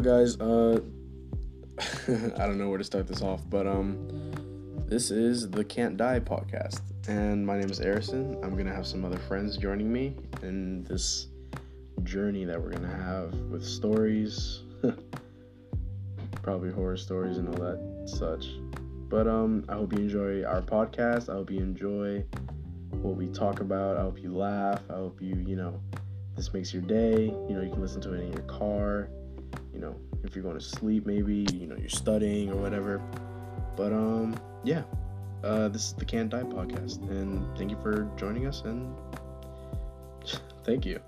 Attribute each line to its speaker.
Speaker 1: guys, uh, I don't know where to start this off, but um, this is the Can't Die podcast, and my name is Harrison. I'm gonna have some other friends joining me in this journey that we're gonna have with stories, probably horror stories and all that such. But um, I hope you enjoy our podcast. I hope you enjoy what we talk about. I hope you laugh. I hope you, you know, this makes your day. You know, you can listen to it in your car. If you're going to sleep, maybe you know you're studying or whatever. But um, yeah, uh, this is the Can't Die podcast, and thank you for joining us. And thank you.